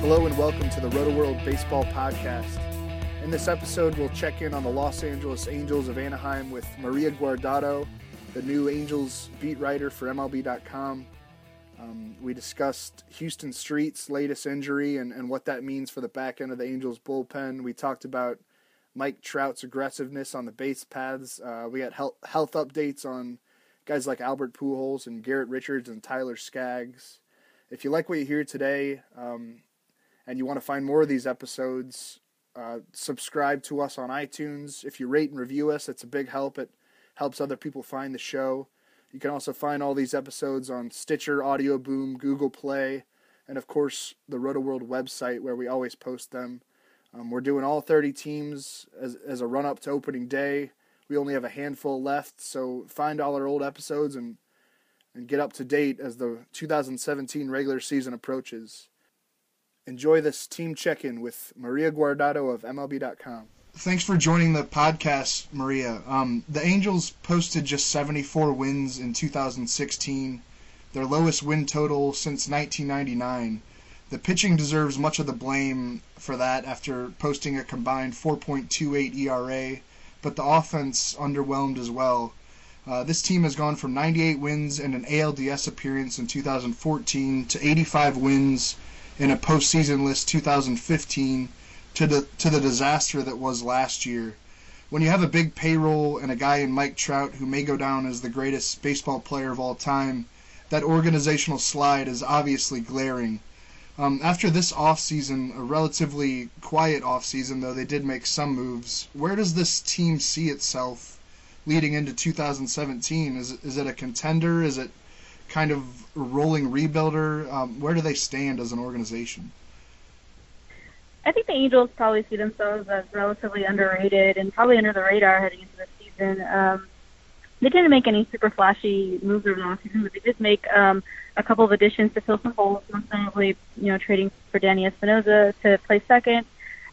Hello and welcome to the Roto World Baseball Podcast. In this episode, we'll check in on the Los Angeles Angels of Anaheim with Maria Guardado, the new Angels beat writer for MLB.com. Um, we discussed Huston Street's latest injury and, and what that means for the back end of the Angels bullpen. We talked about Mike Trout's aggressiveness on the base paths. Uh, we got health, health updates on guys like Albert Pujols and Garrett Richards and Tyler Skaggs. If you like what you hear today, um, and you want to find more of these episodes, uh, subscribe to us on iTunes. If you rate and review us, it's a big help. It helps other people find the show. You can also find all these episodes on Stitcher, Audio Boom, Google Play, and of course the Roto World website where we always post them. Um, we're doing all 30 teams as, as a run up to opening day. We only have a handful left, so find all our old episodes and and get up to date as the 2017 regular season approaches. Enjoy this team check in with Maria Guardado of MLB.com. Thanks for joining the podcast, Maria. Um, the Angels posted just 74 wins in 2016, their lowest win total since 1999. The pitching deserves much of the blame for that after posting a combined 4.28 ERA, but the offense underwhelmed as well. Uh, this team has gone from 98 wins and an ALDS appearance in 2014 to 85 wins in a postseason list 2015 to the to the disaster that was last year. When you have a big payroll and a guy in Mike Trout who may go down as the greatest baseball player of all time, that organizational slide is obviously glaring. Um, after this offseason, a relatively quiet offseason, though they did make some moves, where does this team see itself leading into 2017? Is it, is it a contender? Is it kind of a rolling rebuilder? Um, where do they stand as an organization? I think the Angels probably see themselves as relatively underrated and probably under the radar heading into the season. Um, they didn't make any super flashy moves over the offseason, but they did make um, a couple of additions to fill some holes, most notably, you know, trading for Danny Espinosa to play second,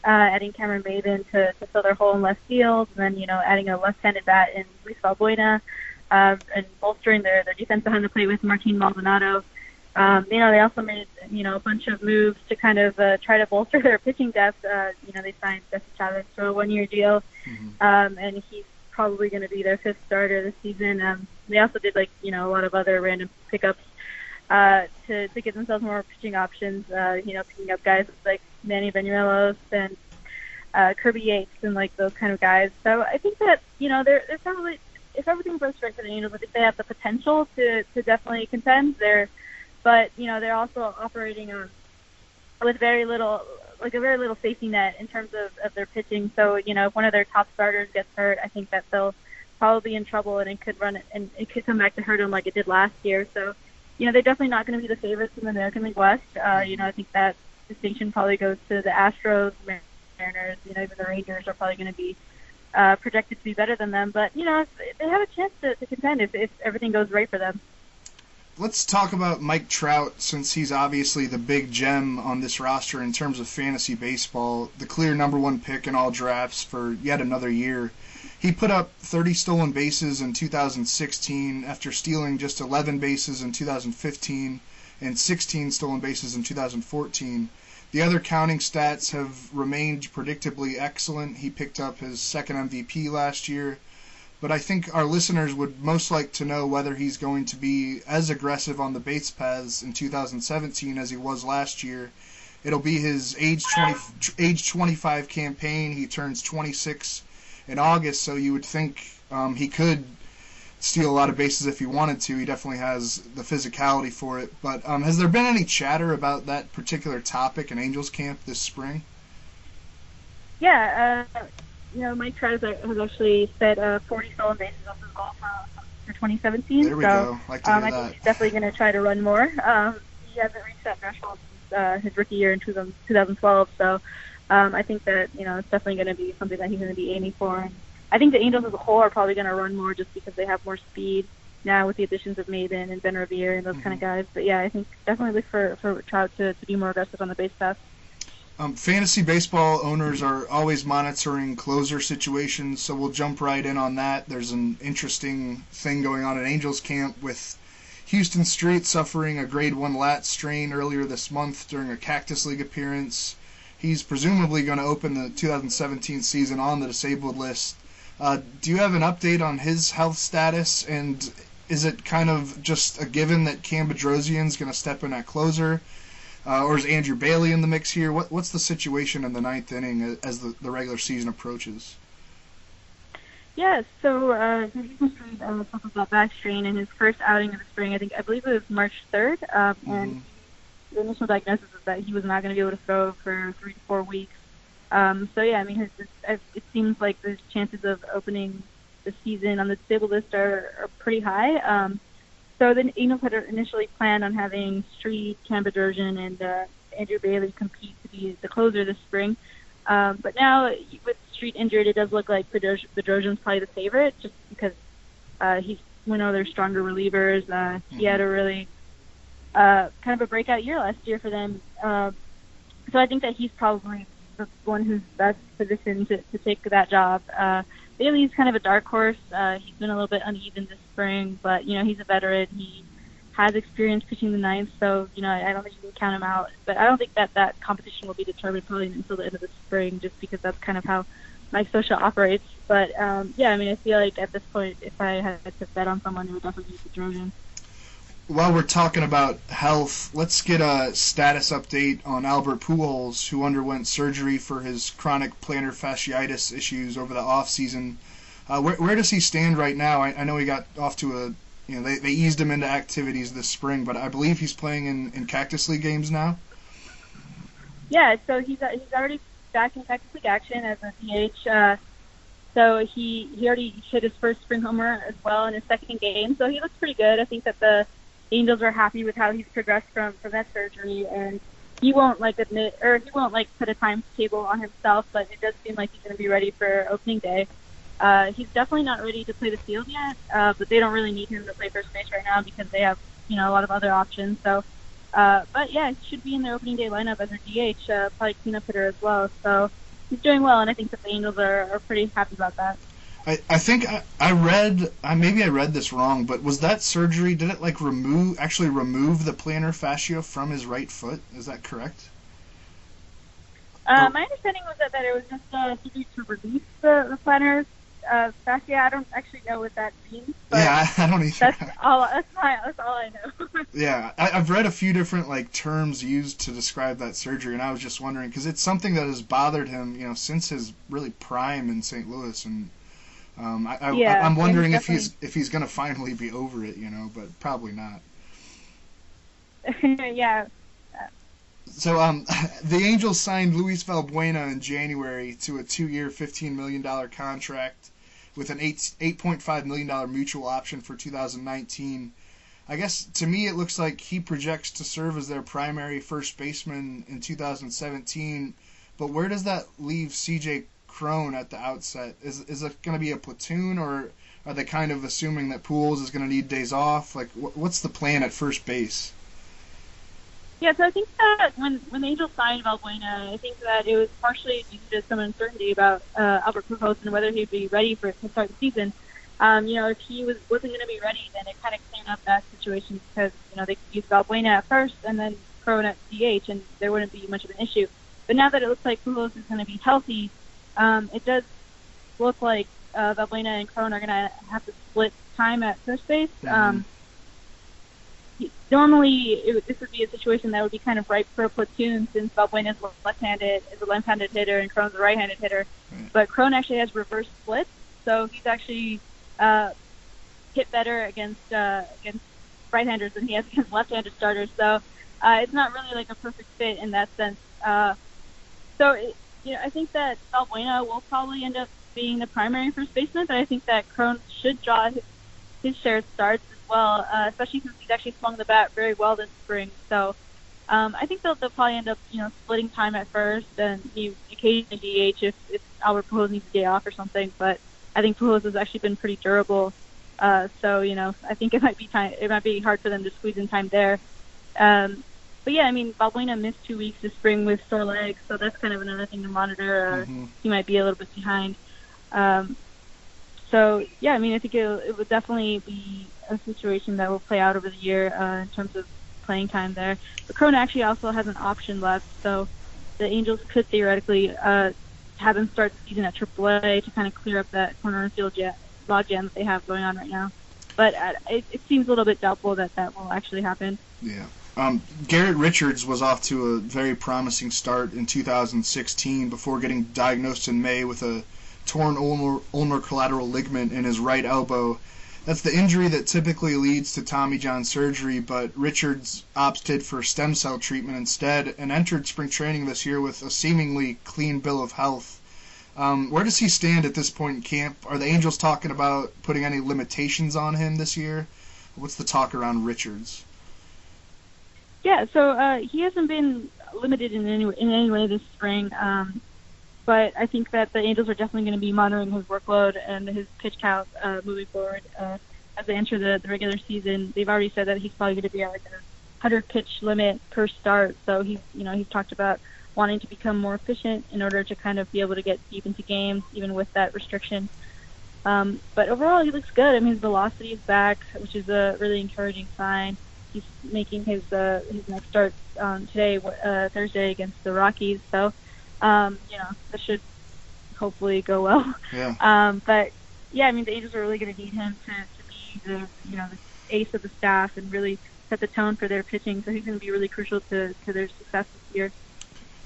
uh, adding Cameron Maybin to, to fill their hole in left field, and then, you know, adding a left-handed bat in Luis Valbuena uh, and bolstering their, their defense behind the plate with Martin Maldonado. Um, you know, they also made you know a bunch of moves to kind of uh, try to bolster their pitching depth. Uh, you know, they signed Jesse Chavez to a one-year deal, mm-hmm. um, and he's probably going to be their fifth starter this season. Um, they also did like you know a lot of other random pickups uh, to to give themselves more pitching options. Uh, you know, picking up guys like Manny Banuelos and uh, Kirby Yates and like those kind of guys. So I think that you know they're they're probably if everything goes right for the Angels, I think they have the potential to to definitely contend. They're, but you know, they're also operating on with very little, like a very little safety net in terms of of their pitching. So you know, if one of their top starters gets hurt, I think that they'll probably be in trouble, and it could run and it could come back to hurt them like it did last year. So, you know, they're definitely not going to be the favorites in the American League West. Uh, you know, I think that distinction probably goes to the Astros, Mariners. You know, even the Rangers are probably going to be uh, projected to be better than them. But you know, they have a chance to, to contend if, if everything goes right for them. Let's talk about Mike Trout since he's obviously the big gem on this roster in terms of fantasy baseball, the clear number one pick in all drafts for yet another year. He put up 30 stolen bases in 2016 after stealing just 11 bases in 2015 and 16 stolen bases in 2014. The other counting stats have remained predictably excellent. He picked up his second MVP last year. But I think our listeners would most like to know whether he's going to be as aggressive on the base paths in 2017 as he was last year. It'll be his age 20, age 25 campaign. He turns 26 in August, so you would think um, he could steal a lot of bases if he wanted to. He definitely has the physicality for it. But um, has there been any chatter about that particular topic in Angels camp this spring? Yeah, uh, you know, Mike Trout has actually set uh, 40 stolen bases off his golf for 2017. There we so, go. Like to um, hear I that. think he's definitely going to try to run more. Um, he hasn't reached that threshold since uh, his rookie year in 2012. So um, I think that you know it's definitely going to be something that he's going to be aiming for. And I think the Angels as a whole are probably going to run more just because they have more speed now with the additions of Maybin and Ben Revere and those Mm-hmm. kind of guys. But yeah, I think definitely look for for Trout to, to be more aggressive on the base paths. Um, fantasy baseball owners are always monitoring closer situations, so we'll jump right in on that. There's an interesting thing going on at Angels camp with Huston Street suffering a grade 1 lat strain earlier this month during a Cactus League appearance. He's presumably going to open the 2017 season on the disabled list. Uh, do you have an update on his health status, and is it kind of just a given that Cam Bedrosian's going to step in at closer? Uh, or is Andrew Bailey in the mix here? What what's the situation in the ninth inning as the, the regular season approaches? Yeah, so uh, Street uh, suffered back strain in his first outing of the spring. I think I believe it was March 3rd, um, and the initial diagnosis is that he was not going to be able to throw for three to four weeks. Um, so yeah, I mean, his, his, it seems like the chances of opening the season on the disabled list are, are pretty high. Um, so the Angels had initially planned on having Street, Cam Bedrosian, and uh, Andrew Bailey compete to be the closer this spring. Um, but now with Street injured, it does look like Bedros- Bedrosian's probably the favorite, just because uh, he's one of their stronger relievers. Uh, he had a really uh, kind of a breakout year last year for them. Uh, so I think that he's probably the one who's best positioned to, to take that job. Uh, Bailey's kind of a dark horse. Uh, he's been a little bit uneven this spring, but you know he's a veteran. He has experience pitching the ninth, so you know I don't think you can count him out. But I don't think that that competition will be determined probably until the end of the spring, just because that's kind of how Mike Scioscia operates. But um, yeah, I mean I feel like at this point, if I had to bet on someone, it would definitely be Bedrosian. While we're talking about health, let's get a status update on Albert Pujols, who underwent surgery for his chronic plantar fasciitis issues over the off season. Uh, where, where does he stand right now? I, I know he got off to a, you know, they, they eased him into activities this spring, but I believe he's playing in, in Cactus League games now. Yeah, so he's uh, he's already back in Cactus League action as a DH. Uh, so he he already hit his first spring homer as well in his second game. So he looks pretty good. I think that the Angels are happy with how he's progressed from from that surgery, and he won't like admit or he won't like put a timetable on himself, but it does seem like he's going to be ready for opening day. Uh, he's definitely not ready to play the field yet, uh, but they don't really need him to play first base right now because they have you know a lot of other options. So, uh, but yeah, he should be in their opening day lineup as a DH, uh, probably cleanup hitter as well. So he's doing well, and I think that the Angels are, are pretty happy about that. I, I think I, I read I maybe I read this wrong, but was that surgery? Did it like remove actually remove the plantar fascia from his right foot? Is that correct? Uh, my understanding was that, that it was just uh, to release the, the plantar uh, fascia. I don't actually know what that means, but yeah, I, I don't either. that's all. That's my. That's all I know. Yeah, I, I've read a few different like terms used to describe that surgery, and I was just wondering because it's something that has bothered him, you know, since his really prime in St. Louis, and um, I, I, Yeah, I'm wondering if he's if he's gonna finally be over it, you know, but probably not. yeah. So, um, the Angels signed Luis Valbuena in January to a two-year, $15 million contract with an eight $8.5 million mutual option for 2019. I guess to me it looks like he projects to serve as their primary first baseman in 2017. But where does that leave C.J. Cron at the outset? Is is it going to be a platoon, or are they kind of assuming that Pujols is going to need days off? Like, wh- what's the plan at first base? Yeah, so I think that when when the Angels signed Valbuena, I think that it was partially due to some uncertainty about uh, Albert Pujols and whether he'd be ready for to start the season. Um, you know, if he was wasn't going to be ready, then it kind of cleared up that situation because you know they could use Valbuena at first, and then Cron at DH, and there wouldn't be much of an issue. But now that it looks like Pujols is going to be healthy, um, it does look like uh, Valbuena and Cron are going to have to split time at first base. Mm-hmm. Um, normally, it, this would be a situation that would be kind of ripe for a platoon since Valbuena is left-handed, is a left-handed hitter, and Cron's a right-handed hitter. Right. But Cron actually has reverse splits, so he's actually uh, hit better against uh, against right-handers than he has against left-handed starters. So uh, it's not really like a perfect fit in that sense. Uh, so it, you know, I think that Valbuena will probably end up being the primary first baseman, but I think that Cron should draw his, his of starts as well, uh, especially since he's actually swung the bat very well this spring. So um, I think they'll, they'll probably end up, you know, splitting time at first and you occasionally DH if, if Albert Pujols needs a day off or something. But I think Pujols has actually been pretty durable. Uh, so you know, I think it might be time. It might be hard for them to squeeze in time there. Um, but yeah, I mean, Valbuena missed two weeks this spring with sore legs, so that's kind of another thing to monitor. Uh, Mhm. He might be a little bit behind. Um, so yeah, I mean, I think it, it would definitely be a situation that will play out over the year uh, in terms of playing time there. But Cron actually also has an option left, so the Angels could theoretically uh, have him start the season at AAA to kind of clear up that corner infield ja- logjam that they have going on right now. But uh, it, it seems a little bit doubtful that that will actually happen. Yeah. Um, Garrett Richards was off to a very promising start in 2016 before getting diagnosed in May with a torn ulnar, ulnar collateral ligament in his right elbow. That's the injury that typically leads to Tommy John surgery, but Richards opted for stem cell treatment instead and entered spring training this year with a seemingly clean bill of health. Um, where does he stand at this point in camp? Are the Angels talking about putting any limitations on him this year? What's the talk around Richards? Yeah, so uh, he hasn't been limited in any in any way this spring, um, but I think that the Angels are definitely going to be monitoring his workload and his pitch count uh, moving forward uh, as they enter the, the regular season. They've already said that he's probably going to be at like a 100 pitch limit per start, so he's you know he's talked about wanting to become more efficient in order to kind of be able to get deep into games even with that restriction. Um, but overall, he looks good. I mean, his velocity is back, which is a really encouraging sign he's making his uh, his next start um, today, uh, Thursday against the Rockies. So, um, you know, this should hopefully go well. Yeah. Um, but yeah, I mean, the Angels are really going to need him to, to be the you know the ace of the staff and really set the tone for their pitching. So he's going to be really crucial to, to their success this year.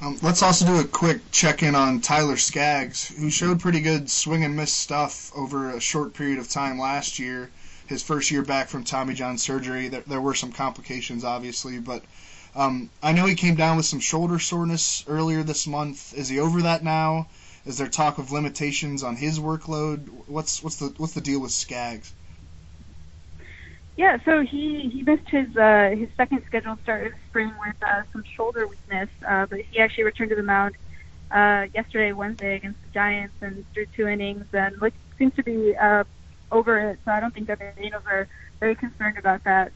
Um, let's also do a quick check in on Tyler Skaggs, who showed pretty good swing and miss stuff over a short period of time last year. His first year back from Tommy John surgery, there, there were some complications, obviously, but um, I know he came down with some shoulder soreness earlier this month. Is he over that now? Is there talk of limitations on his workload? What's what's the what's the deal with Skaggs? Yeah, so he he missed his uh, his second scheduled start of spring with uh, some shoulder weakness, uh, but he actually returned to the mound uh, yesterday, Wednesday, against the Giants, and threw two innings, and look, seems to be uh, over it. So I don't think that the Angels are very concerned about that.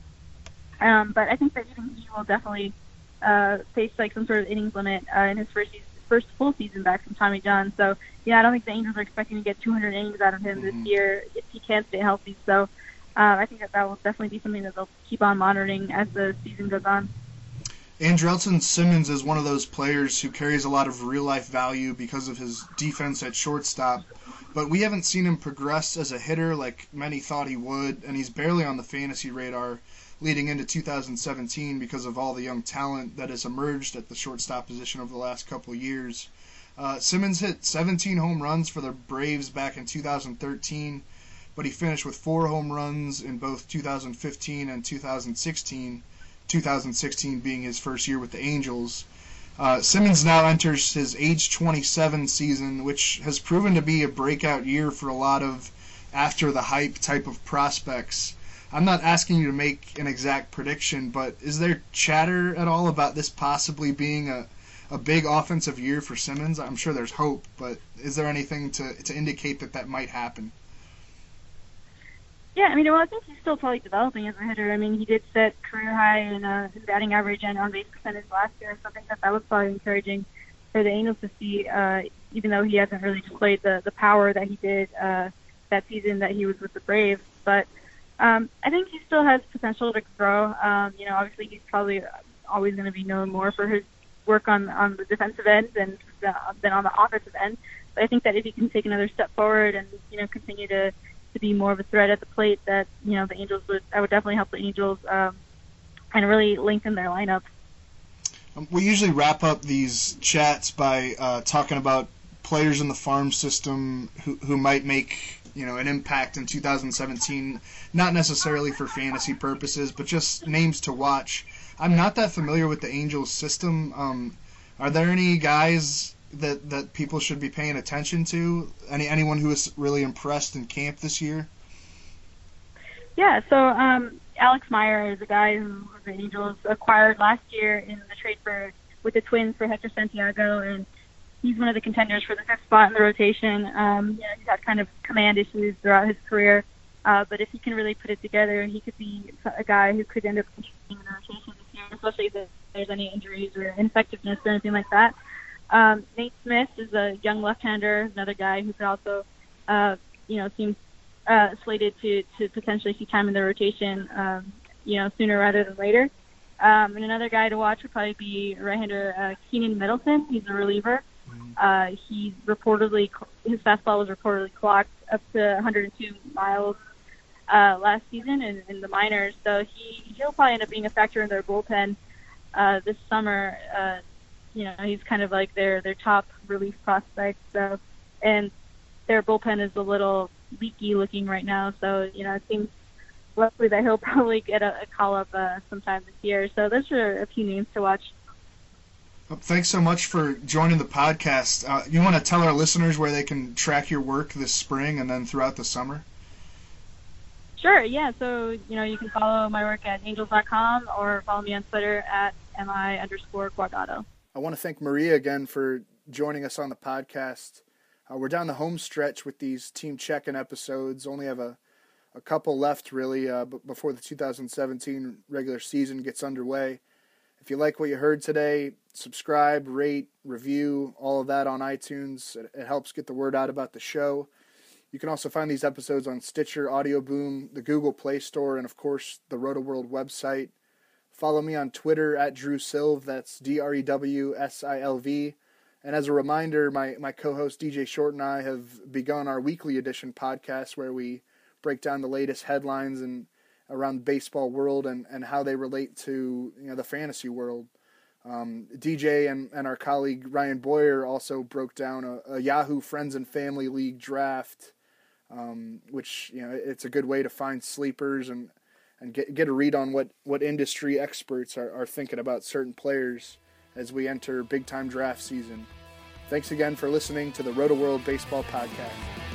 Um, but I think that even he will definitely uh, face like some sort of innings limit uh, in his first season, first full season back from Tommy John. So yeah, I don't think the Angels are expecting to get 200 innings out of him Mhm. this year if he can stay healthy. So. Uh, I think that that will definitely be something that they'll keep on monitoring as the season goes on. Andrelton Simmons is one of those players who carries a lot of real life value because of his defense at shortstop, but we haven't seen him progress as a hitter like many thought he would, and he's barely on the fantasy radar leading into 2017 because of all the young talent that has emerged at the shortstop position over the last couple years. Uh, Simmons hit 17 home runs for the Braves back in 2013, but he finished with four home runs in both 2015 and 2016. 2016 being his first year with the Angels. Uh, Simmons now enters his age 27 season, which has proven to be a breakout year for a lot of after the hype type of prospects. I'm not asking you to make an exact prediction, but is there chatter at all about this possibly being a, a big offensive year for Simmons? I'm sure there's hope, but is there anything to, to indicate that that might happen? Yeah, I mean, well, I think he's still probably developing as a hitter. I mean, he did set career high in uh, his batting average and on base percentage last year, so I think that that was probably encouraging for the Angels to see, uh, even though he hasn't really displayed the the power that he did uh, that season that he was with the Braves. But um, I think he still has potential to grow. Um, you know, obviously he's probably always going to be known more for his work on on the defensive end than than on the offensive end. But I think that if he can take another step forward and you know continue to to be more of a threat at the plate, that you know the Angels would I would definitely help the Angels um, and really lengthen their lineup. Um, we usually wrap up these chats by uh, talking about players in the farm system who, who might make you know an impact in 2017, not necessarily for fantasy purposes, but just names to watch. I'm not that familiar with the Angels system. Um, are there any guys that that people should be paying attention to? Any anyone who was really impressed in camp this year? Yeah, so um, Alex Meyer is a guy who the Angels acquired last year in the trade for with the Twins for Hector Santiago, and he's one of the contenders for the fifth spot in the rotation. Um, he's had kind of command issues throughout his career, uh, but if he can really put it together, he could be a guy who could end up in the rotation this year, especially if there's any injuries or ineffectiveness or anything like that. Um, Nate Smith is a young left-hander, another guy who could also, uh, you know, seems uh, slated to, to potentially see time in the rotation, um, you know, sooner rather than later. Um, and another guy to watch would probably be right-hander uh, Keynan Middleton. He's a reliever. Uh, he reportedly his fastball was reportedly clocked up to 102 miles uh, last season in, in the minors. So he he'll probably end up being a factor in their bullpen uh, this summer. Uh, you know, he's kind of like their their top relief prospect. So, and their bullpen is a little leaky looking right now. So you know, it seems likely that he'll probably get a, a call up uh, sometime this year. So those are a few names to watch. Well, thanks so much for joining the podcast. Uh, you want to tell our listeners where they can track your work this spring and then throughout the summer? Sure, yeah. So, you know, you can follow my work at angels.com or follow me on Twitter at mi underscore guardado. I want to thank Maria again for joining us on the podcast. Uh, we're down the home stretch with these team check-in episodes. Only have a, a couple left, really, uh, before the 2017 regular season gets underway. If you like what you heard today, subscribe, rate, review, all of that on iTunes. It, it helps get the word out about the show. You can also find these episodes on Stitcher, Audio Boom, the Google Play Store, and of course the Roto World website. Follow me on Twitter at Drew Silv. That's D R E W S I L V. And as a reminder, my, my co host DJ Short and I have begun our weekly edition podcast where we break down the latest headlines and around the baseball world and, and how they relate to you know the fantasy world. Um, DJ and, and our colleague Ryan Boyer also broke down a, a Yahoo Friends and Family League draft, um, which you know it's a good way to find sleepers and and get get a read on what, what industry experts are, are thinking about certain players as we enter big time draft season. Thanks again for listening to the Roto World Baseball Podcast.